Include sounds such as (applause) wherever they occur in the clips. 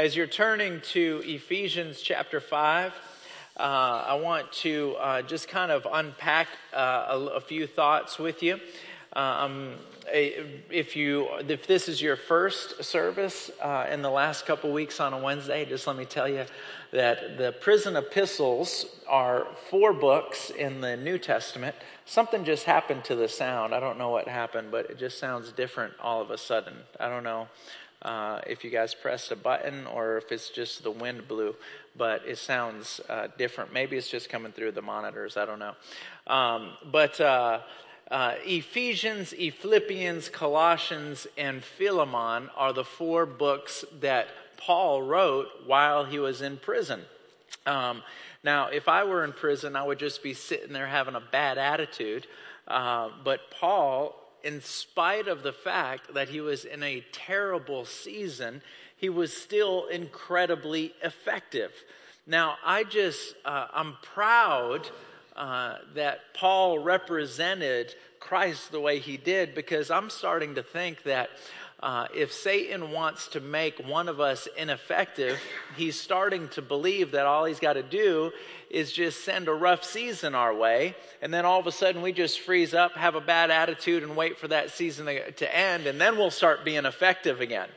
As you're turning to Ephesians chapter 5, uh, I want to uh, just kind of unpack uh, a, a, few thoughts with you. Um, if you if this is your first service uh, in the last couple weeks on a Wednesday, just let me tell you that the prison epistles are four books in the New Testament. Something just happened to the sound. I don't know what happened, but it just sounds different all of a sudden. I don't know uh, if you guys pressed a button or if it's just the wind blew, but it sounds uh, different. Maybe it's just coming through the monitors. I don't know. Um, but uh, uh Ephesians, Philippians, Colossians, and Philemon are the four books that Paul wrote while he was in prison. Um, now, if I were in prison, I would just be sitting there having a bad attitude. Uh, but Paul in spite of the fact that he was in a terrible season, he was still incredibly effective. Now, I just, uh, I'm proud uh, that Paul represented Christ the way he did because I'm starting to think that uh, if Satan wants to make one of us ineffective, he's starting to believe that all he's got to do is just send a rough season our way, and then all of a sudden we just freeze up, have a bad attitude, and wait for that season to, end, and then we'll start being effective again.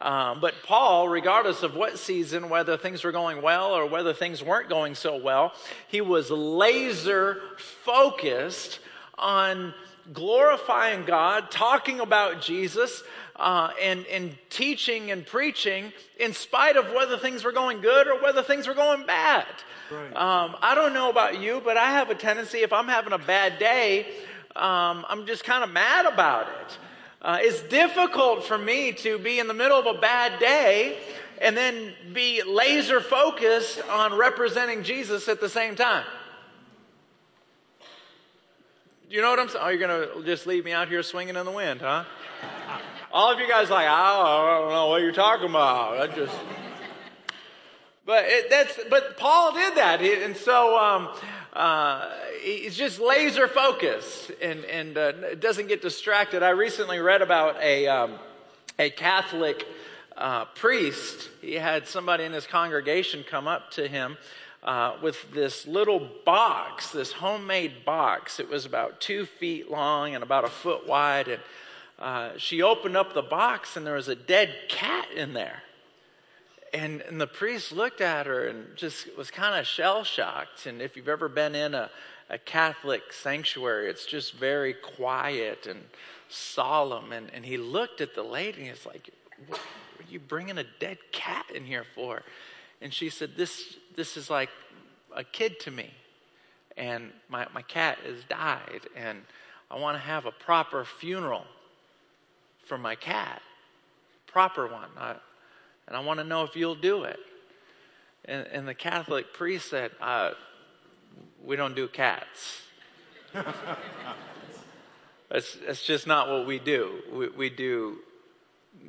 Um, but Paul, regardless of what season, whether things were going well or whether things weren't going so well, he was laser focused on glorifying God, talking about Jesus, uh, and, and teaching and preaching in spite of whether things were going good or whether things were going bad. Right. Um, I don't know about you, but I have a tendency, if I'm having a bad day, um, I'm just kind of mad about it. Uh, it's difficult for me to be in the middle of a bad day and then be laser focused on representing Jesus at the same time. You know what I'm saying? Oh, you're going to just leave me out here swinging in the wind, huh? All of you guys like, I don't know what you're talking about. I just. But it, that's but Paul did that, and so um, uh, he's just laser focused and and uh, doesn't get distracted. I recently read about a um, a Catholic uh, priest. He had somebody in his congregation come up to him. Uh, with this little box, this homemade box. It was about two feet long and about a foot wide, and uh, she opened up the box and there was a dead cat in there. And, and the priest looked at her and just was kind of shell shocked. And if you've ever been in a, a Catholic sanctuary, it's just very quiet and solemn. And, and he looked at the lady and he's like, What are you bringing a dead cat in here for? And she said, This, this is like a kid to me. And my, my cat has died. And I want to have a proper funeral for my cat, proper one. I, and I want to know if you'll do it. And, and the Catholic priest said, uh, We don't do cats. (laughs) that's, that's just not what we do. We, we do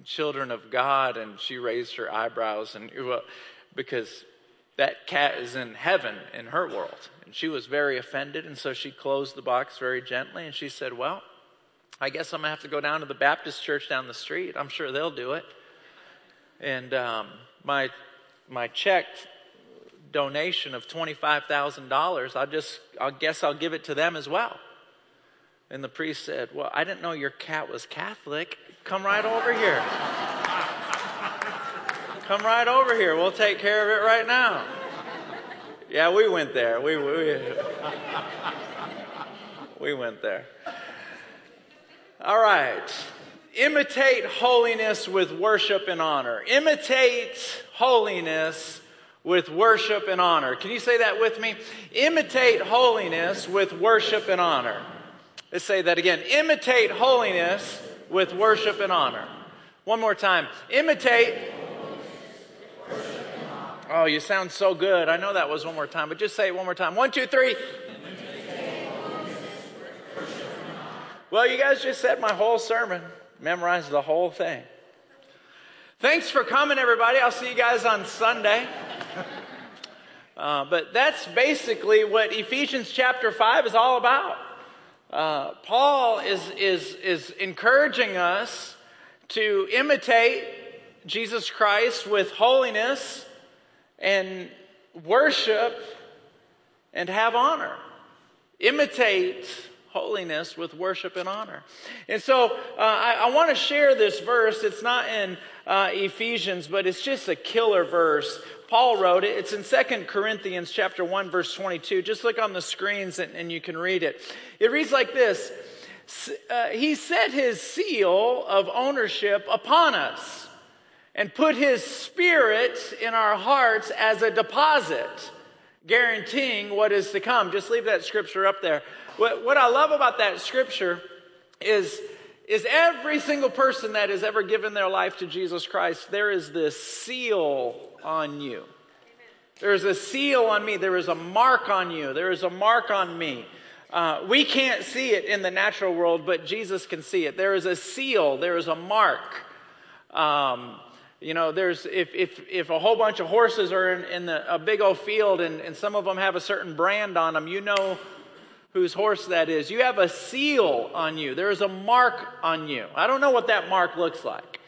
children of God. And she raised her eyebrows, and well, because that cat is in heaven in her world. And she was very offended, and so she closed the box very gently, and she said, Well, I guess I'm going to have to go down to the Baptist church down the street. I'm sure they'll do it. And um, my, my check donation of $25,000, I just, I guess I'll give it to them as well. And the priest said, Well, I didn't know your cat was Catholic. Come right over here. Come right over here. We'll take care of it right now. Yeah, we went there. We, we, we went there. All right. Imitate holiness with worship and honor. Imitate holiness with worship and honor. Can you say that with me? Imitate holiness with worship and honor. Let's say that again. Imitate holiness with worship and honor. One more time. Imitate. Oh, you sound so good. I know that was one more time, but just say it one more time. One, two, three. Well, you guys just said my whole sermon, memorized the whole thing. Thanks for coming, everybody. I'll see you guys on Sunday. (laughs) Uh, but that's basically what Ephesians chapter 5 is all about. Uh, Paul is, is, is encouraging us to imitate Jesus Christ with holiness and worship and have honor. Imitate holiness with worship and honor. And so uh, I, I want to share this verse. It's not in uh, Ephesians, but it's just a killer verse. Paul wrote it. It's in 2 Corinthians chapter 1, verse 22. Just look on the screens and, and you can read it. It reads like this. Uh, he set his seal of ownership upon us and put his spirit in our hearts as a deposit, guaranteeing what is to come. Just leave that scripture up there. What, what I love about that scripture is, is every single person that has ever given their life to Jesus Christ, there is this seal on you. There is a seal on me. There is a mark on you. There is a mark on me. Uh, we can't see it in the natural world, but Jesus can see it. There is a seal. There is a mark. Um, you know, there's if if if a whole bunch of horses are in, in the, a big old field and, and some of them have a certain brand on them, you know whose horse that is. You have a seal on you. There is a mark on you. I don't know what that mark looks like,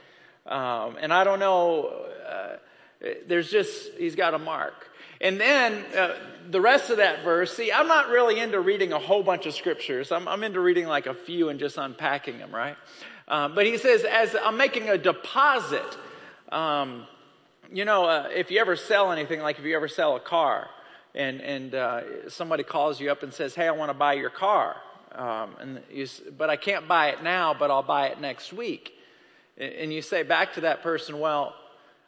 um, and I don't know. Uh, there's just he's got a mark. And then uh, the rest of that verse, see, I'm not really into reading a whole bunch of scriptures. I'm, I'm into reading like a few and just unpacking them, right? Um, but he says, as I'm making a deposit, um, you know, uh, if you ever sell anything, like if you ever sell a car, and and uh, somebody calls you up and says, "Hey, I want to buy your car," um, and you, but I can't buy it now, but I'll buy it next week, and you say back to that person, "Well,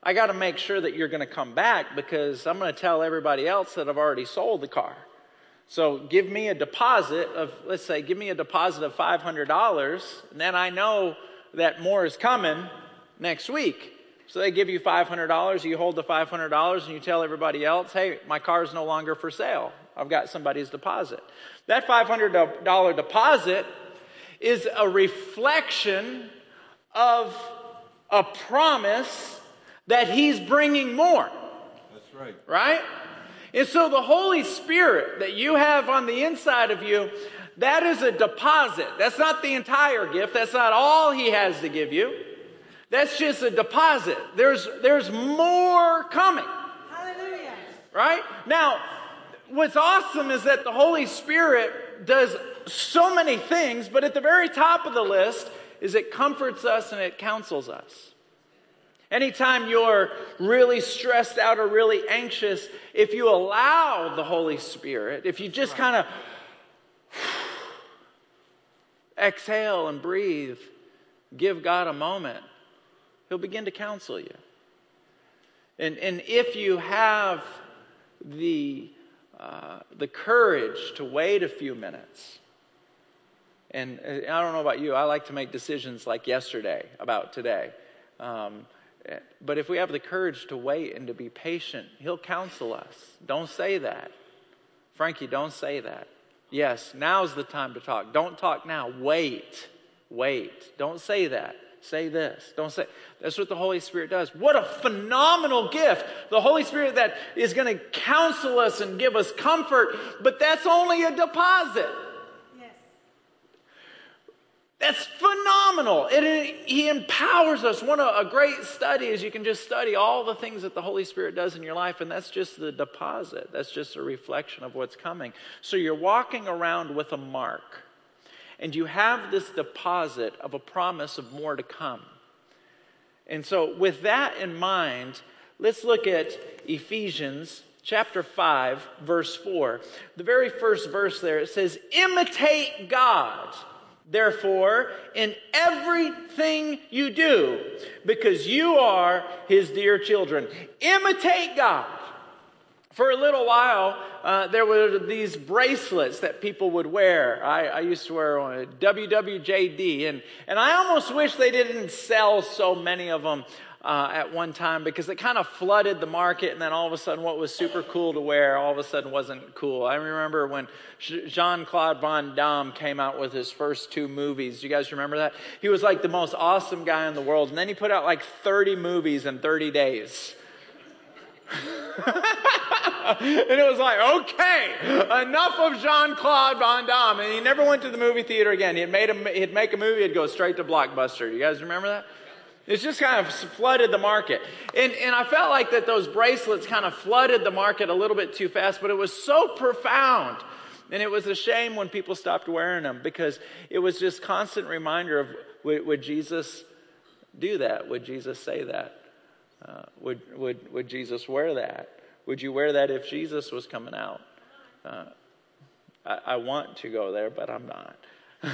I got to make sure that you're going to come back because I'm going to tell everybody else that I've already sold the car." So give me a deposit of, let's say, give me a deposit of $500, and then I know that more is coming next week. So they give you $500, you hold the $500 and you tell everybody else, hey, my car is no longer for sale. I've got somebody's deposit. That $500 deposit is a reflection of a promise that he's bringing more. That's right. Right? And so the Holy Spirit that you have on the inside of you, that is a deposit. That's not the entire gift. That's not all he has to give you. That's just a deposit. There's, there's more coming. Hallelujah. Right? Now, what's awesome is that the Holy Spirit does so many things, but at the very top of the list is it comforts us and it counsels us. Anytime you're really stressed out or really anxious, if you allow the Holy Spirit, if you just kind of (sighs) exhale and breathe, give God a moment, He'll begin to counsel you. And, and if you have the, uh, the courage to wait a few minutes, and uh, I don't know about you, I like to make decisions like yesterday about today. Um, but if we have the courage to wait and to be patient, He'll counsel us. Don't say that. Frankie, don't say that. Yes, now's the time to talk. Don't talk now. Wait. Wait. Don't say that. Say this. Don't say. That's what the Holy Spirit does. What a phenomenal gift. The Holy Spirit that is going to counsel us and give us comfort, but that's only a deposit. Yes. That's phenomenal. It, he empowers us. One of a great study is you can just study all the things that the Holy Spirit does in your life, and that's just the deposit. That's just a reflection of what's coming. So you're walking around with a mark and you have this deposit of a promise of more to come. And so, with that in mind, let's look at Ephesians chapter 5, verse 4. The very first verse there, it says, Imitate God, therefore, in everything you do, because you are his dear children. Imitate God. For a little while, uh, there were these bracelets that people would wear. I, I used to wear one, WWJD, and, and I almost wish they didn't sell so many of them uh, at one time because it kind of flooded the market, and then all of a sudden, what was super cool to wear all of a sudden wasn't cool. I remember when Jean Claude Van Damme came out with his first two movies. You guys remember that? He was like the most awesome guy in the world, and then he put out like 30 movies in 30 days. (laughs) and it was like, okay, enough of Jean Claude Van Damme. And he never went to the movie theater again. He'd, made a, he'd make a movie, he'd go straight to Blockbuster. You guys remember that? It's just kind of flooded the market. And, and I felt like that those bracelets kind of flooded the market a little bit too fast, but it was so profound. And it was a shame when people stopped wearing them because it was just constant reminder of would, would Jesus do that? Would Jesus say that? Uh, would, would, would Jesus wear that? Would you wear that if Jesus was coming out? Uh, I, I want to go there, but I'm not. (laughs)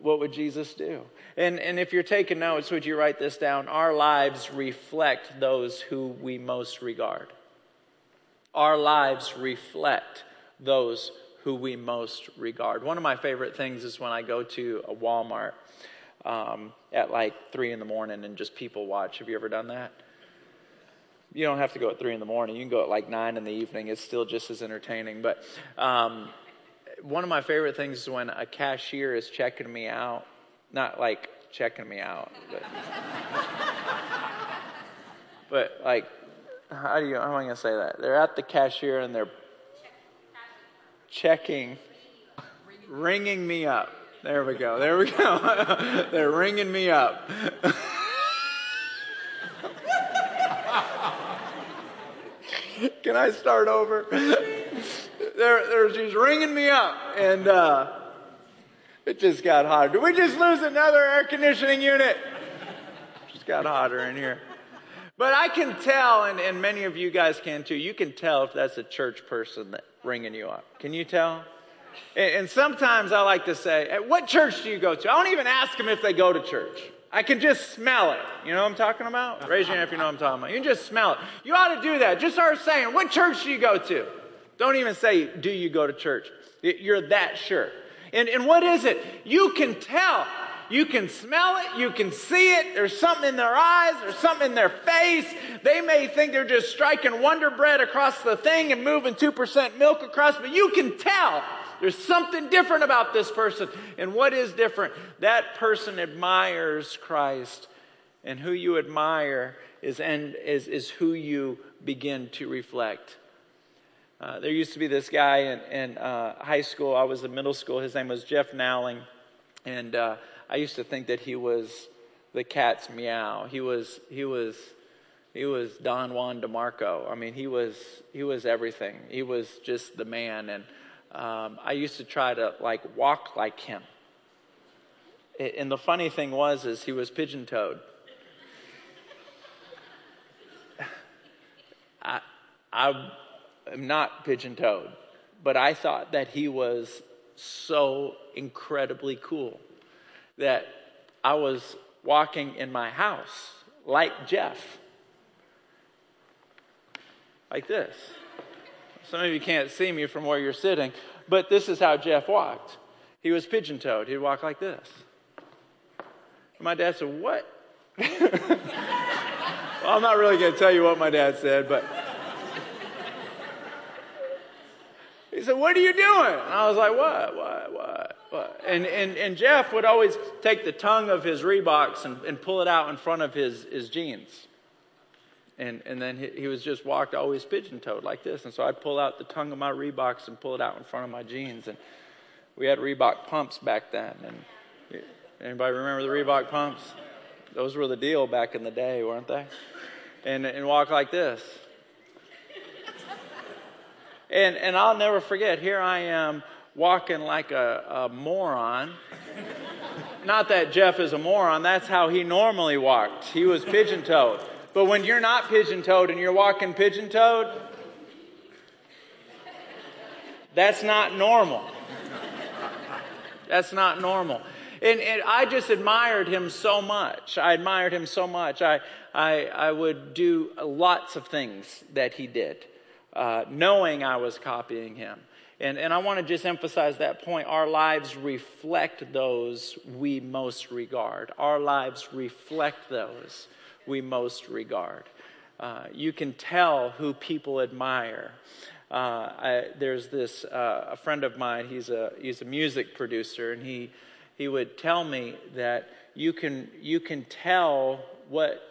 what would Jesus do? And, and if you're taking notes, would you write this down? Our lives reflect those who we most regard. Our lives reflect those who we most regard. One of my favorite things is when I go to a Walmart um, at like 3 in the morning and just people watch. Have you ever done that? You don't have to go at 3 in the morning. You can go at like 9 in the evening. It's still just as entertaining. But um, one of my favorite things is when a cashier is checking me out. Not like checking me out, but, (laughs) but like, how do you, how am I going to say that? They're at the cashier and they're checking, ringing me up. There we go. There we go. (laughs) They're ringing me up. (laughs) Can I start over? There, there, she's ringing me up, and uh, it just got hotter. Did we just lose another air conditioning unit? It just got hotter in here. But I can tell, and, and many of you guys can too, you can tell if that's a church person that ringing you up. Can you tell? And, sometimes I like to say, At what church do you go to? I don't even ask them if they go to church. I can just smell it. You know what I'm talking about? Raise your hand if you know what I'm talking about. You can just smell it. You ought to do that. Just start saying, what church do you go to? Don't even say, do you go to church? You're that sure. And, and what is it? You can tell. You can smell it. You can see it. There's something in their eyes. There's something in their face. They may think they're just striking Wonder Bread across the thing and moving 2% milk across, but you can tell there's something different about this person. And what is different? That person admires Christ. And who you admire is, and, is, is who you begin to reflect. Uh, there used to be this guy in, in uh, high school. I was in middle school. His name was Jeff Nowling. And uh, I used to think that he was the cat's meow. He was he was he was Don Juan DeMarco. I mean, he was he was everything. He was just the man, and um, I used to try to like walk like him. And the funny thing was, is he was pigeon-toed. (laughs) I I am not pigeon-toed, but I thought that he was so incredibly cool that I was walking in my house like Jeff. Like this. Some of you can't see me from where you're sitting, but this is how Jeff walked. He was pigeon toed. He'd walk like this. My dad said, What? (laughs) well, I'm not really going to tell you what my dad said, but he said, What are you doing? And I was like, What? What? What? And, and, and Jeff would always take the tongue of his Reeboks and, and pull it out in front of his, his jeans. And, and then he, he was just walked always pigeon toed like this. And so I'd pull out the tongue of my Reeboks and pull it out in front of my jeans. And we had Reebok pumps back then. And anybody remember the Reebok pumps? Those were the deal back in the day, weren't they? And, and walk like this. And, and I'll never forget, here I am walking like a, a moron. not that Jeff is a moron, that's how he normally walked. He was pigeon toed. But when you're not pigeon toed and you're walking pigeon toed, that's not normal. That's not normal. And, and, I just admired him so much. I admired him so much. I, I, I would do lots of things that he did, uh, knowing I was copying him. And, and I want to just emphasize that point. Our lives reflect those we most regard. Our lives reflect those we most regard. Uh, you can tell who people admire. Uh, I, there's this uh, a friend of mine. He's a he's a music producer, and he he would tell me that you can you can tell what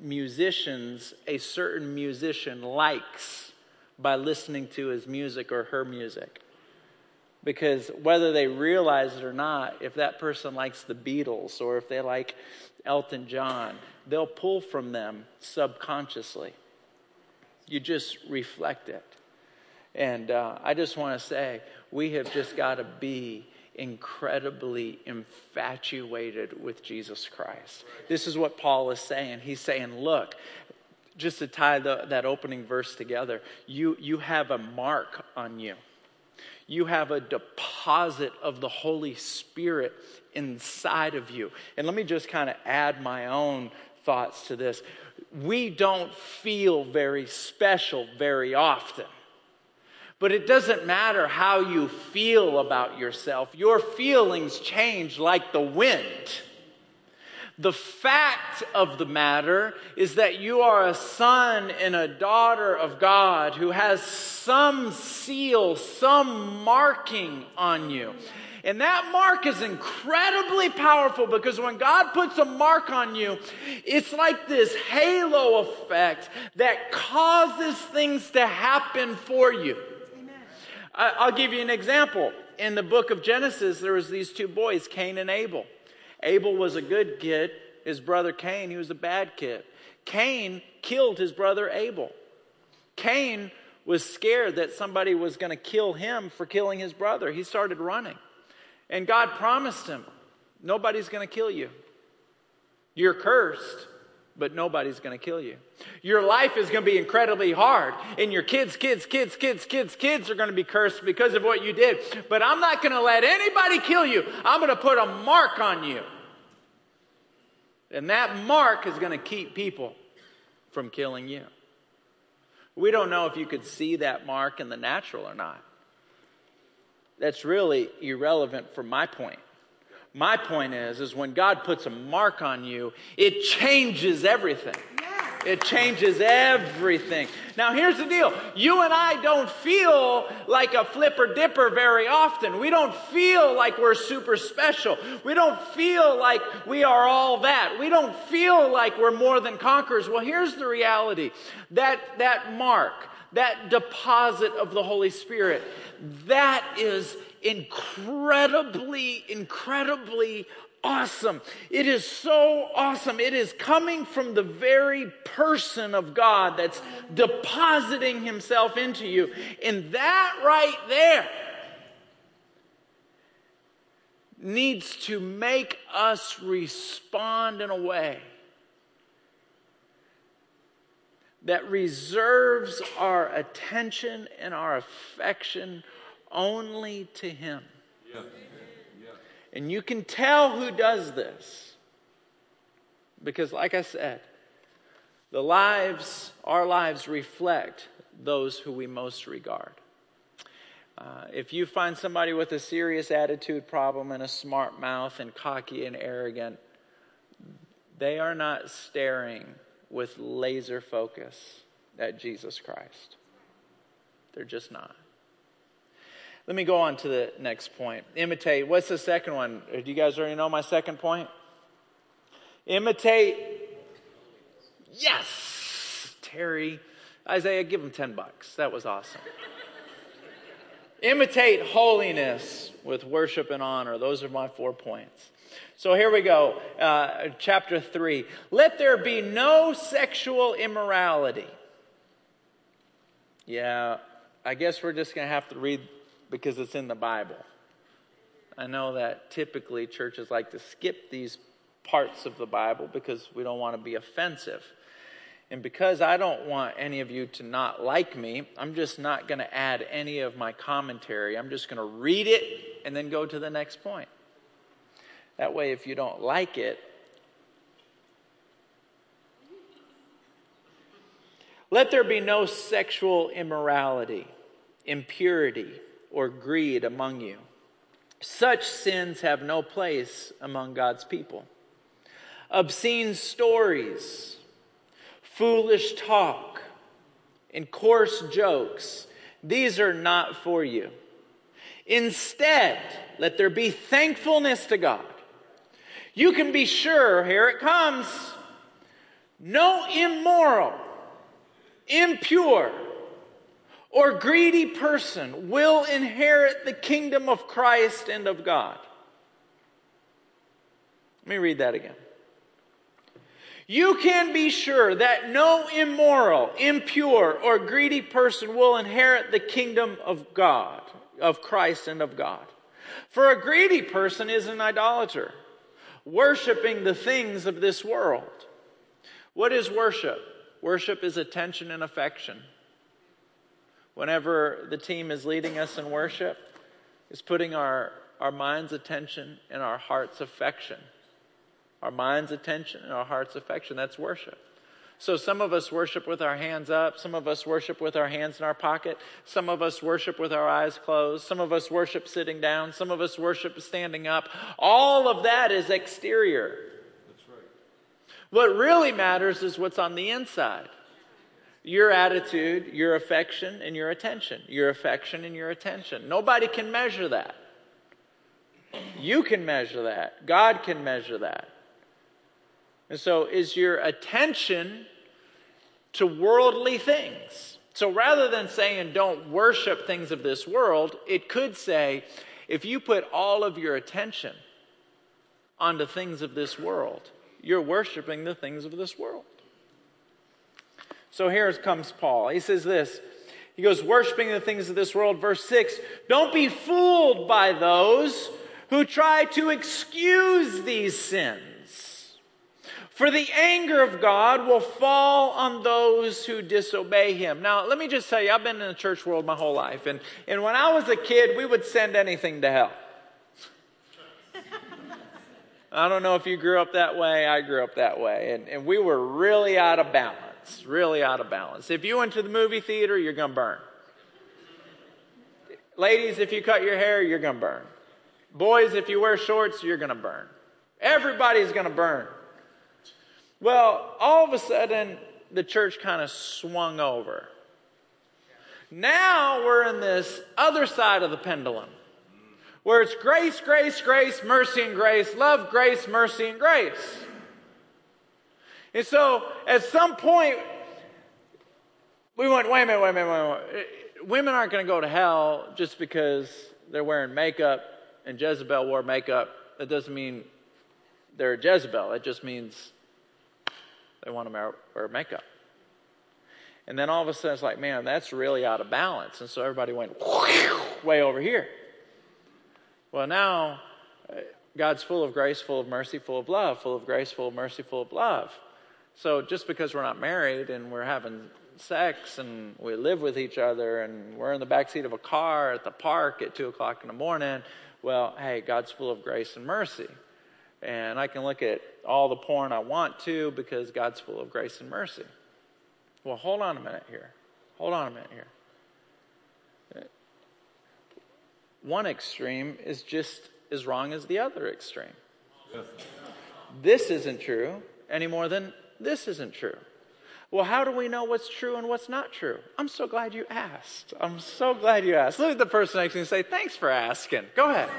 musicians a certain musician likes by listening to his music or her music. Because whether they realize it or not, if that person likes the Beatles or if they like Elton John, they'll pull from them subconsciously. You just reflect it. And uh, I just want to say, we have just got to be incredibly infatuated with Jesus Christ. This is what Paul is saying. He's saying, look, just to tie the, that opening verse together, you, you have a mark on you. You have a deposit of the Holy Spirit inside of you. And let me just kind of add my own thoughts to this. We don't feel very special very often. But it doesn't matter how you feel about yourself, your feelings change like the wind. The fact of the matter is that you are a son and a daughter of God who has some seal, some marking on you. And that mark is incredibly powerful because when God puts a mark on you, it's like this halo effect that causes things to happen for you. I'll give you an example. In the book of Genesis, there was these two boys, Cain and Abel. Abel was a good kid. His brother Cain, he was a bad kid. Cain killed his brother Abel. Cain was scared that somebody was going to kill him for killing his brother. He started running. And God promised him, Nobody's going to kill you. You're cursed, but nobody's going to kill you. Your life is going to be incredibly hard, and your kids, kids, kids, kids, kids, kids are going to be cursed because of what you did. But I'm not going to let anybody kill you. I'm going to put a mark on you. And that mark is going to keep people from killing you. We don't know if you could see that mark in the natural or not. That's really irrelevant for my point. My point is, is when God puts a mark on you, it changes everything. It changes everything. Now, here's the deal. You and I don't feel like a flipper dipper very often. We don't feel like we're super special. We don't feel like we are all that. We don't feel like we're more than conquerors. Well, here's the reality that, that mark, that deposit of the Holy Spirit, that is incredibly, incredibly awesome. It is so awesome. It is coming from the very person of God that's depositing himself into you. And that right there needs to make us respond in a way that reserves our attention and our affection only to Him. Yeah. Yeah. And you can tell who does this. Because, like I said, the lives, our lives reflect those who we most regard. Uh, if you find somebody with a serious attitude problem and a smart mouth and cocky and arrogant, they are not staring with laser focus at Jesus Christ. They're just not. Let me go on to the next point. Imitate. What's the second one? Do you guys already know my second point? Imitate. Yes! Terry. Isaiah, give him 10 bucks. That was awesome. Imitate holiness with worship and honor. Those are my four points. So here we go. Uh, chapter 3. Let there be no sexual immorality. Yeah, I guess we're just going to have to read because it's in the Bible. I know that typically churches like to skip these parts of the Bible because we don't want to be offensive. And because I don't want any of you to not like me, I'm just not going to add any of my commentary. I'm just going to read it and then go to the next point. That way, if you don't like it, let there be no sexual immorality, impurity or greed among you. Such sins have no place among God's people. Obscene stories, foolish talk, and coarse jokes, these are not for you. Instead, let there be thankfulness to God. You can be sure, here it comes, no immoral, impure, or greedy person will inherit the kingdom of Christ and of God. Let me read that again. You can be sure that no immoral, impure, or greedy person will inherit the kingdom of God, of Christ and of God. For a greedy person is an idolater, worshiping the things of this world. What is worship? Worship is attention and affection whenever the team is leading us in worship is putting our, our mind's attention and our heart's affection. Our mind's attention and our heart's affection. That's worship. So some of us worship with our hands up. Some of us worship with our hands in our pocket. Some of us worship with our eyes closed. Some of us worship sitting down. Some of us worship standing up. All of that is exterior. That's right. What really matters is what's on the inside your attitude, your affection, and your attention. Your affection and your attention. Nobody can measure that. You can measure that. God can measure that. And so, is your attention to worldly things? So, rather than saying don't worship things of this world, it could say if you put all of your attention onto things of this world, you're worshiping the things of this world. So here comes Paul. He says this. He goes, worshiping the things of this world. Verse 6 Don't be fooled by those who try to excuse these sins. For the anger of God will fall on those who disobey him. Now, let me just tell you, I've been in the church world my whole life. And, and when I was a kid, we would send anything to hell. (laughs) I don't know if you grew up that way. I grew up that way. And, and we were really out of balance really out of balance. If you went to the movie theater, you're going to burn. Ladies, if you cut your hair, you're going to burn. Boys, if you wear shorts, you're going to burn. Everybody's going to burn. Well, all of a sudden, the church kind of swung over. Now we're in this other side of the pendulum where it's grace, grace, grace, mercy, and grace, love, grace, mercy, and grace. And so at some point, we went, wait a minute, wait a minute, wait a minute. Eh, eh, women aren't going to go to hell just because they're wearing makeup and Jezebel wore makeup. That doesn't mean they're Jezebel. It just means they want to wear makeup. And then all of a sudden it's like, man, that's really out of balance. And so everybody went (laughs) way over here. Well, now uh, God's full of grace, full of mercy, full of love, full of grace, full of mercy, full of love. So just because we're not married and we're having sex and we live with each other and we're in the back seat of a car at the park at two o'clock in the morning, well, hey, God's full of grace and mercy. And I can look at all the porn I want to because God's full of grace and mercy. Well, hold on a minute here. Hold on a minute here. One extreme is just as wrong as the other extreme. This isn't true any more than this isn't true. Well, how do we know what's true and what's not true? I'm so glad you asked. I'm so glad you asked. Look at the person next to you and say, Thanks for asking. Go ahead.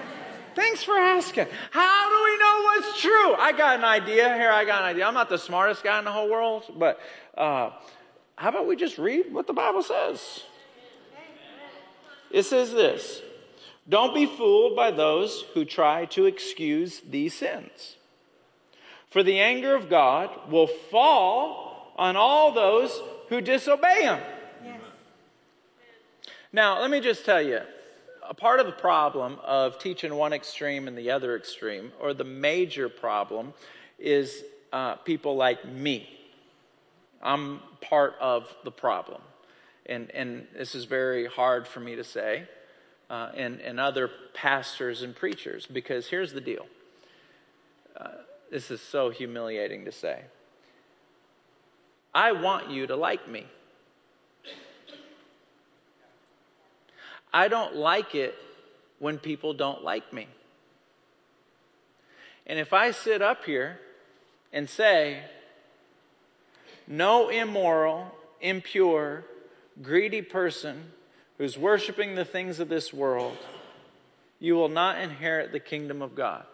Thanks for asking. How do we know what's true? I got an idea. Here, I got an idea. I'm not the smartest guy in the whole world, but uh, how about we just read what the Bible says? It says this Don't be fooled by those who try to excuse these sins. For the anger of God will fall on all those who disobey Him. Yes. Now, let me just tell you a part of the problem of teaching one extreme and the other extreme, or the major problem, is uh, people like me. I'm part of the problem. And, and this is very hard for me to say, uh, and, and other pastors and preachers, because here's the deal. Uh, this is so humiliating to say. I want you to like me. I don't like it when people don't like me. And if I sit up here and say, no immoral, impure, greedy person who's worshiping the things of this world, you will not inherit the kingdom of God.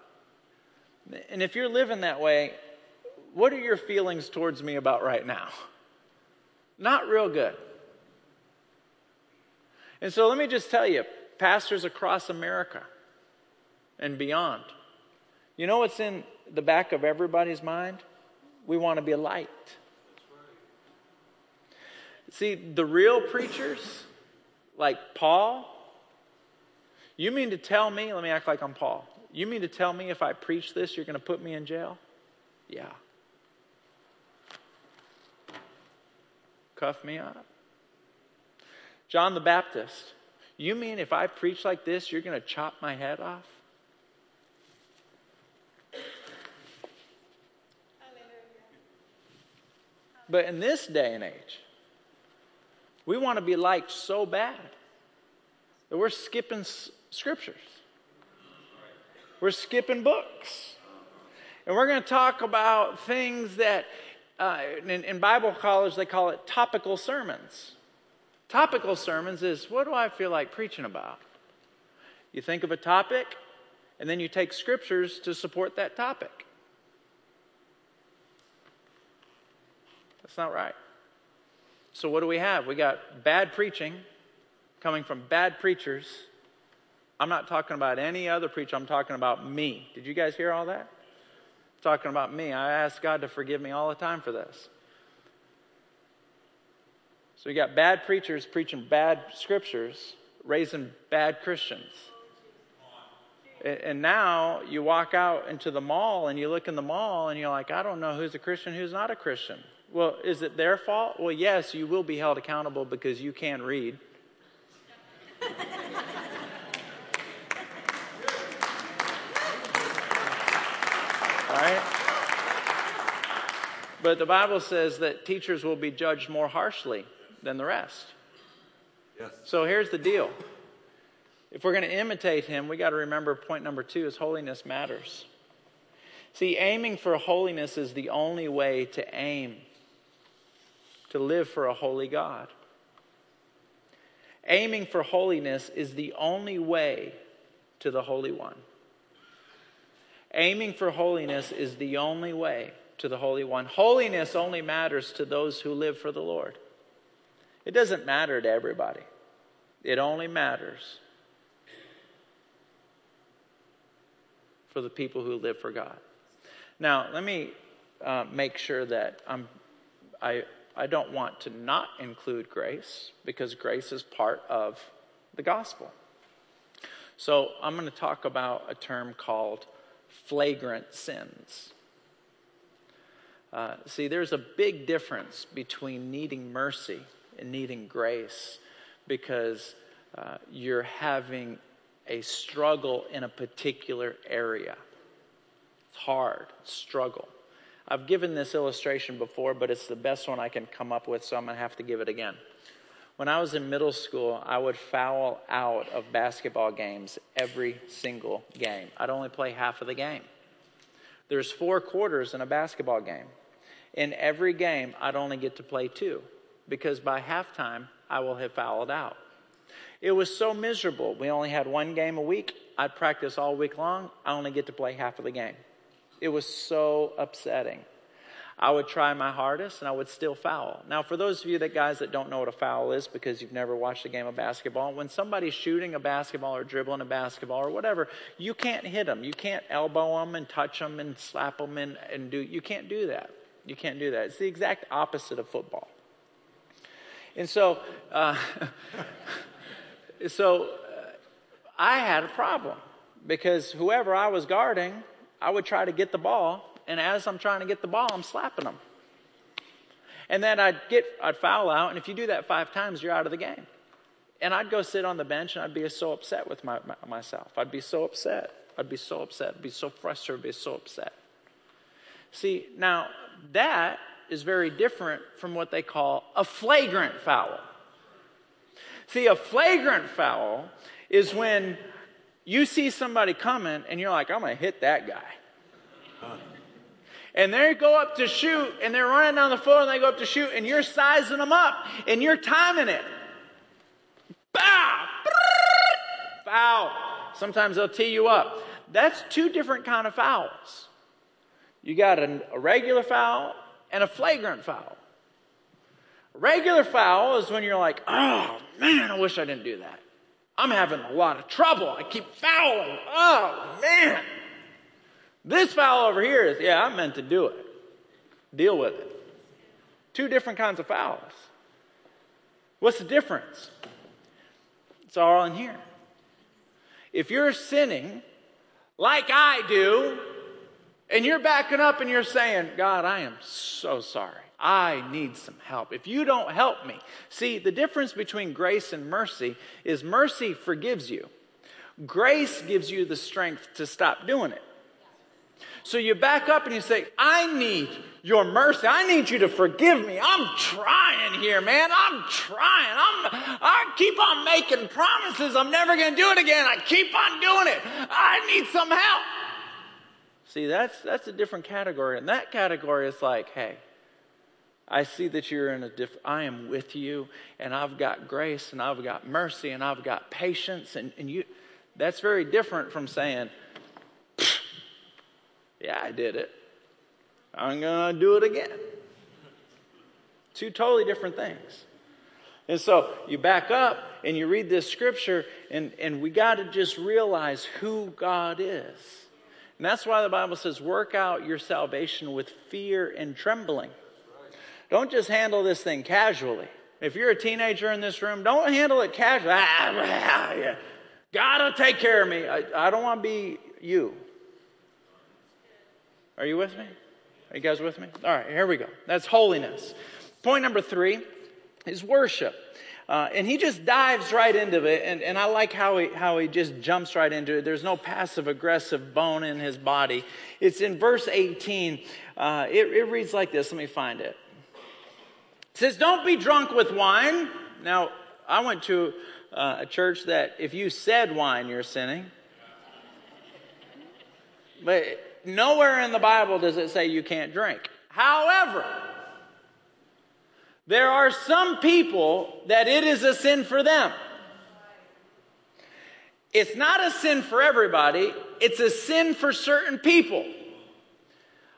And if you're living that way, what are your feelings towards me about right now? Not real good. And so let me just tell you, pastors across America and beyond, you know what's in the back of everybody's mind? We want to be a light. See, the real preachers, like Paul, you mean to tell me, let me act like I'm Paul. You mean to tell me if I preach this, you're going to put me in jail? Yeah. Cuff me up. John the Baptist, you mean if I preach like this, you're going to chop my head off? But in this day and age, we want to be liked so bad that we're skipping scriptures. We're skipping books. And we're going to talk about things that uh, in, in Bible college they call it topical sermons. Topical sermons is what do I feel like preaching about? You think of a topic, and then you take scriptures to support that topic. That's not right. So, what do we have? We got bad preaching coming from bad preachers. I'm not talking about any other preacher, I'm talking about me. Did you guys hear all that? Talking about me. I ask God to forgive me all the time for this. So, you got bad preachers preaching bad scriptures, raising bad Christians. And now you walk out into the mall and you look in the mall and you're like, I don't know who's a Christian, who's not a Christian. Well, is it their fault? Well, yes, you will be held accountable because you can't read. (laughs) right? But the Bible says that teachers will be judged more harshly than the rest. Yes. So here's the deal. If we're going to imitate him, we got to remember point number two is holiness matters. See, aiming for holiness is the only way to aim to live for a holy God. Aiming for holiness is the only way to the Holy One. Aiming for holiness is the only way to the Holy One. Holiness only matters to those who live for the Lord. It doesn't matter to everybody, it only matters for the people who live for God. Now, let me uh, make sure that I'm, I I don't want to not include grace because grace is part of the gospel. So I'm going to talk about a term called flagrant sins. Uh, see, there's a big difference between needing mercy needing grace because uh, you're having a struggle in a particular area. It's hard, it's struggle. I've given this illustration before, but it's the best one I can come up with, so I'm going to have to give it again. When I was in middle school, I would foul out of basketball games every single game. I'd only play half of the game. There's four quarters in a basketball game. In every game, I'd only get to play two because by halftime, I will have fouled out. It was so miserable. We only had one game a week. I'd practice all week long. I only get to play half of the game. It was so upsetting. I would try my hardest and I would still foul. Now, for those of you that guys that don't know what a foul is because you've never watched a game of basketball, when somebody's shooting a basketball or dribbling a basketball or whatever, you can't hit them. You can't elbow them and touch them and slap them and, and do, you can't do that. You can't do that. It's the exact opposite of football. And so, uh, (laughs) so uh, I had a problem because whoever I was guarding, I would try to get the ball, and as I'm trying to get the ball, I'm slapping them. And then I'd get, I'd foul out, and if you do that five times, you're out of the game. And I'd go sit on the bench, and I'd be so upset with my, my, myself. I'd be so upset. I'd be so upset. I'd be so frustrated. I'd be so upset. See, now that is very different from what they call a flagrant foul. See, a flagrant foul is when you see somebody coming and you're like, I'm going to hit that guy. And they go up to shoot and they're running down the floor and they go up to shoot and you're sizing them up and you're timing it. Bow! Foul. Sometimes they'll tee you up. That's two different kind of fouls. You got a, a regular foul and a flagrant foul. Regular foul is when you're like, oh man, I wish I didn't do that. I'm having a lot of trouble. I keep fouling. Oh man. This foul over here is, yeah, I meant to do it. Deal with it. Two different kinds of fouls. What's the difference? It's all in here. If you're sinning like I do, and you're backing up and you're saying, God, I am so sorry. I need some help. If you don't help me, see, the difference between grace and mercy is mercy forgives you, grace gives you the strength to stop doing it. So you back up and you say, I need your mercy. I need you to forgive me. I'm trying here, man. I'm trying. I'm, I keep on making promises. I'm never going to do it again. I keep on doing it. I need some help. See, that's, that's a different category. And that category is like, hey, I see that you're in a diff. I am with you, and I've got grace, and I've got mercy, and I've got patience, and, and you. That's very different from saying, "Yeah, I did it. I'm gonna do it again." Two totally different things. And so you back up and you read this scripture, and, and we got to just realize who God is. And that's why the Bible says, work out your salvation with fear and trembling. Don't just handle this thing casually. If you're a teenager in this room, don't handle it casually. (laughs) God will take care of me. I, I don't want to be you. Are you with me? Are you guys with me? All right, here we go. That's holiness. Point number three is worship. Uh, and he just dives right into it, and, and I like how he, how he just jumps right into it. There's no passive aggressive bone in his body. It's in verse 18. Uh, it, it reads like this. Let me find it. It says, Don't be drunk with wine. Now, I went to uh, a church that if you said wine, you're sinning. But nowhere in the Bible does it say you can't drink. However, there are some people that it is a sin for them. It's not a sin for everybody, it's a sin for certain people.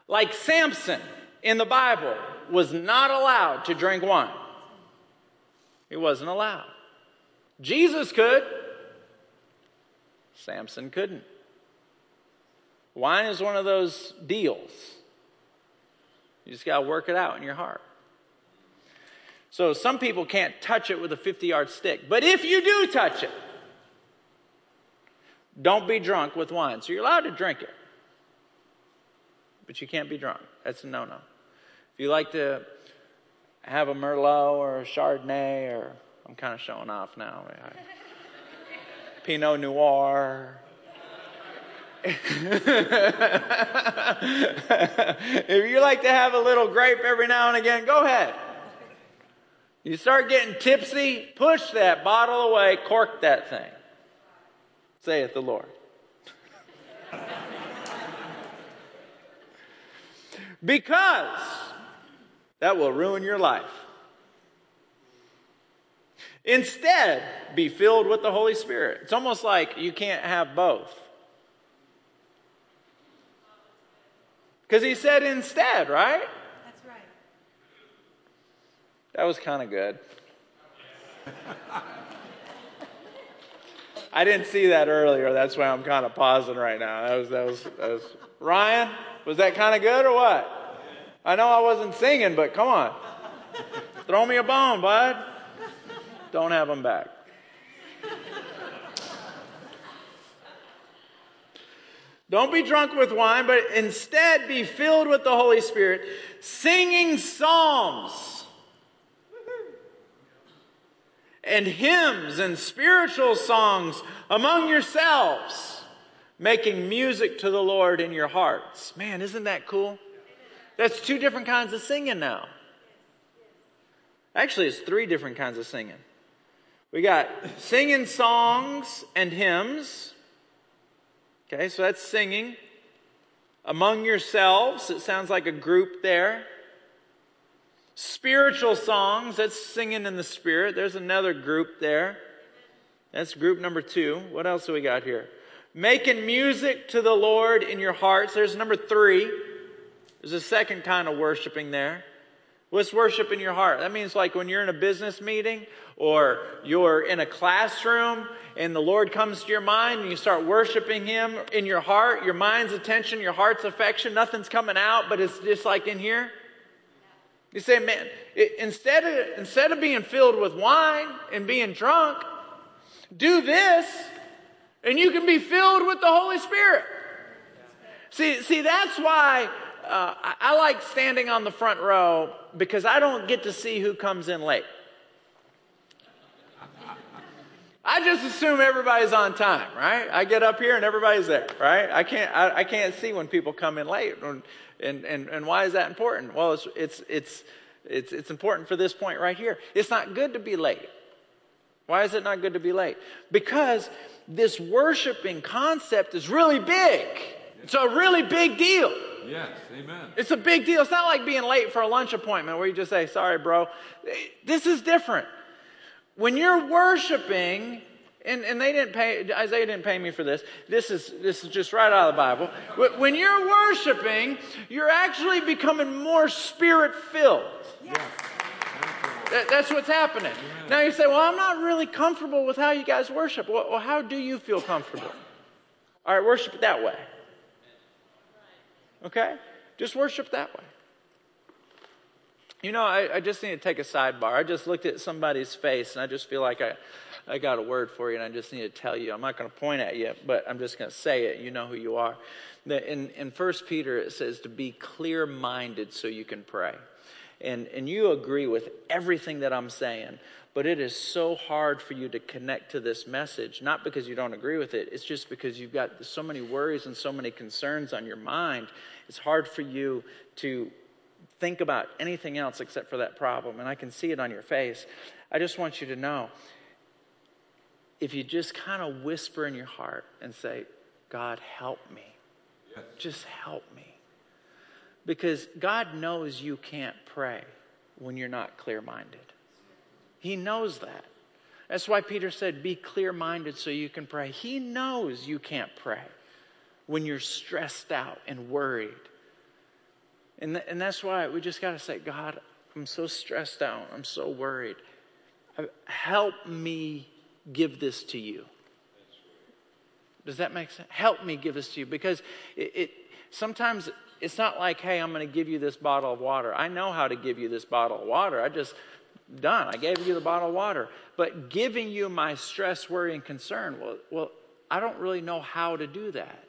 Like Samson in the Bible was not allowed to drink wine. He wasn't allowed. Jesus could, Samson couldn't. Wine is one of those deals. You just got to work it out in your heart. So some people can't touch it with a 50 yard stick. But if you do touch it, don't be drunk with wine. So you're allowed to drink it, but you can't be drunk. That's a no no. If you like to have a Merlot or a Chardonnay, or I'm kind of showing off now, (laughs) Pinot Noir. (laughs) if you like to have a little grape every now and again, go ahead. You start getting tipsy, push that bottle away, cork that thing, saith the Lord. (laughs) because that will ruin your life. Instead, be filled with the Holy Spirit. It's almost like you can't have both. Because he said instead, right? That was kind of good. (laughs) I didn't see that earlier. That's why I'm kind of pausing right now. That was, that was, that was Ryan, was that kind of good or what? I know I wasn't singing, but come on. Throw me a bone, bud. Don't have them back. Don't be drunk with wine, but instead be filled with the Holy Spirit, singing psalms and hymns and spiritual songs among yourselves, making music to the Lord in your hearts. Man, isn't that cool? That's two different kinds of singing now. Actually, it's three different kinds of singing. We got singing songs and hymns. Okay, so that's singing. Among yourselves, it sounds like a group there. Spiritual songs, that's singing in the spirit. There's another group there. That's group number two. What else do we got here? Making music to the Lord in your hearts. There's number three. There's a second kind of worshiping there. What's worship in your heart? That means like when you're in a business meeting or you're in a classroom and the Lord comes to your mind and you start worshiping Him in your heart, your mind's attention, your heart's affection, nothing's coming out, but it's just like in here. You say, man, it, instead, of, instead of being filled with wine and being drunk, do this and you can be filled with the Holy Spirit. See, see, that's why uh, I, I like standing on the front row because I don't get to see who comes in late. I just assume everybody's on time, right? I get up here and everybody's there, right? I can't, I, I can't see when people come in late. And, and, and why is that important? Well, it's, it's, it's, it's, it's important for this point right here. It's not good to be late. Why is it not good to be late? Because this worshiping concept is really big. It's a really big deal. Yes, amen. It's a big deal. It's not like being late for a lunch appointment where you just say, sorry, bro. This is different. When you're worshiping, and, and they didn't pay, Isaiah didn't pay me for this. This is, this is just right out of the Bible. When you're worshiping, you're actually becoming more spirit filled. Yes. That, that's what's happening. Amen. Now you say, well, I'm not really comfortable with how you guys worship. Well, well, how do you feel comfortable? All right, worship it that way. Okay? Just worship that way. You know, I, I, just need to take a sidebar. I just looked at somebody's face and I just feel like I, I got a word for you and I just need to tell you. I'm not going to point at you, but I'm just going to say it. You know who you are. In, in 1 Peter, it says to be clear minded so you can pray. And, and you agree with everything that I'm saying, but it is so hard for you to connect to this message, not because you don't agree with it, it's just because you've got so many worries and so many concerns on your mind. It's hard for you to think about anything else except for that problem. And I can see it on your face. I just want you to know if you just kind of whisper in your heart and say, God, help me. Yes. Just help me. Because God knows you can't pray when you're not clear minded. He knows that. That's why Peter said, Be clear minded so you can pray. He knows you can't pray when you're stressed out and worried and, th- and that's why we just got to say, God, I'm so stressed out. I'm so worried. Help me give this to you. Does that make sense? Help me give this to you because it, it sometimes it's not like, hey, I'm going to give you this bottle of water. I know how to give you this bottle of water. I just done. I gave you the bottle of water. But giving you my stress, worry, and concern, well, well, I don't really know how to do that.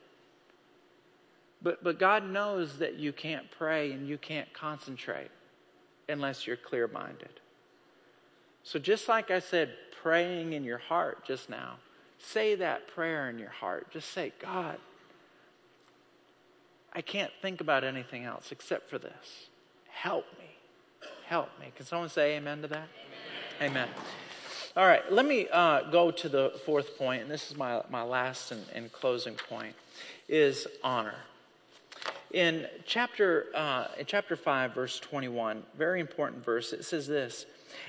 But, but God knows that you can't pray and you can't concentrate unless you're clear minded. So, just like I said, praying in your heart just now, say that prayer in your heart. Just say, God, I can't think about anything else except for this. Help me. Help me. Can someone say amen to that? Amen. amen. All right, let me uh, go to the fourth point, and this is my, my last and, and closing point, is honor in chapter, uh, in chapter 5, verse 21, very important verse, it says this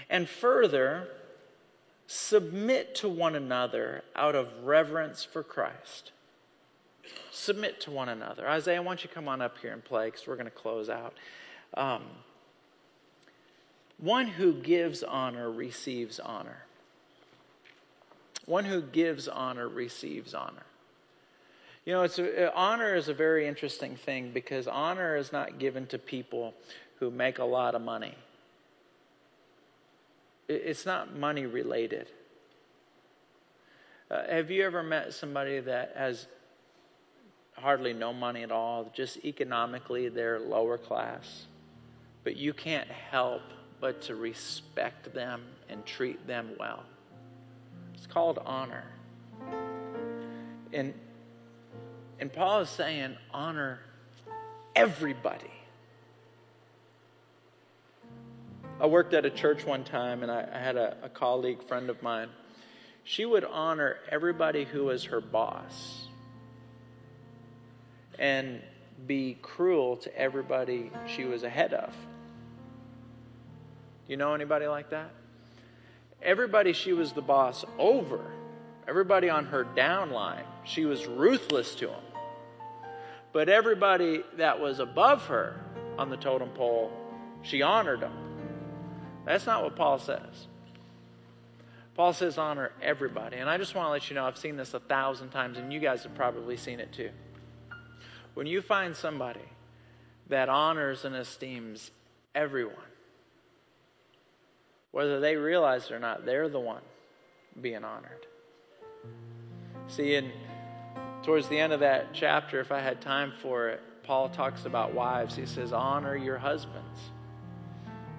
And further, submit to one another out of reverence for Christ. Submit to one another. Isaiah, why don't you come on up here and play because we're going to close out. Um, one who gives honor receives honor. One who gives honor receives honor. You know, it's a, uh, honor is a very interesting thing because honor is not given to people who make a lot of money. It's not money related. Uh, have you ever met somebody that has hardly no money at all? Just economically, they're lower class. But you can't help but to respect them and treat them well. It's called honor. And and Paul is saying, honor everybody. I worked at a church one time and I, I had a, a colleague, friend of mine. She would honor everybody who was her boss and be cruel to everybody she was ahead of. Do you know anybody like that? Everybody she was the boss over, everybody on her downline, she was ruthless to them. But everybody that was above her on the totem pole, She honored him. That's not what Paul says. Paul says honor everybody. And I just want to let you know I've seen this a thousand times, and you guys have probably seen it too. When you find somebody that honors and esteems everyone, whether they realize it or not, they're the one being honored. See, and towards the end of that chapter, if I had time for it, Paul talks about wives. He says, Honor your husbands.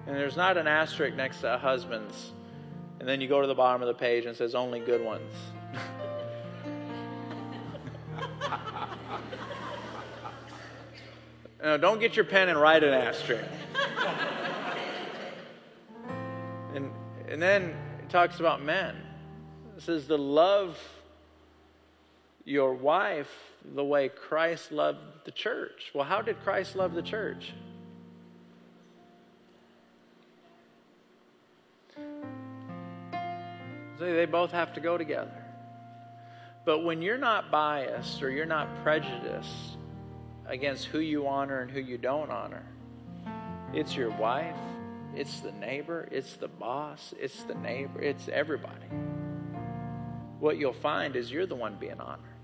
And there's not an asterisk next to husbands. And then you go to the bottom of the page and it says, Only good ones. (laughs) no, don't get your pen and write an asterisk. (laughs) and, and then it talks about men. It says, The love your wife the way Christ loved the church. Well, how did Christ love the church? They both have to go together. But when you're not biased or you're not prejudiced against who you honor and who you don't honor, it's your wife, it's the neighbor, it's the boss, it's the neighbor, it's everybody. What you'll find is you're the one being honored.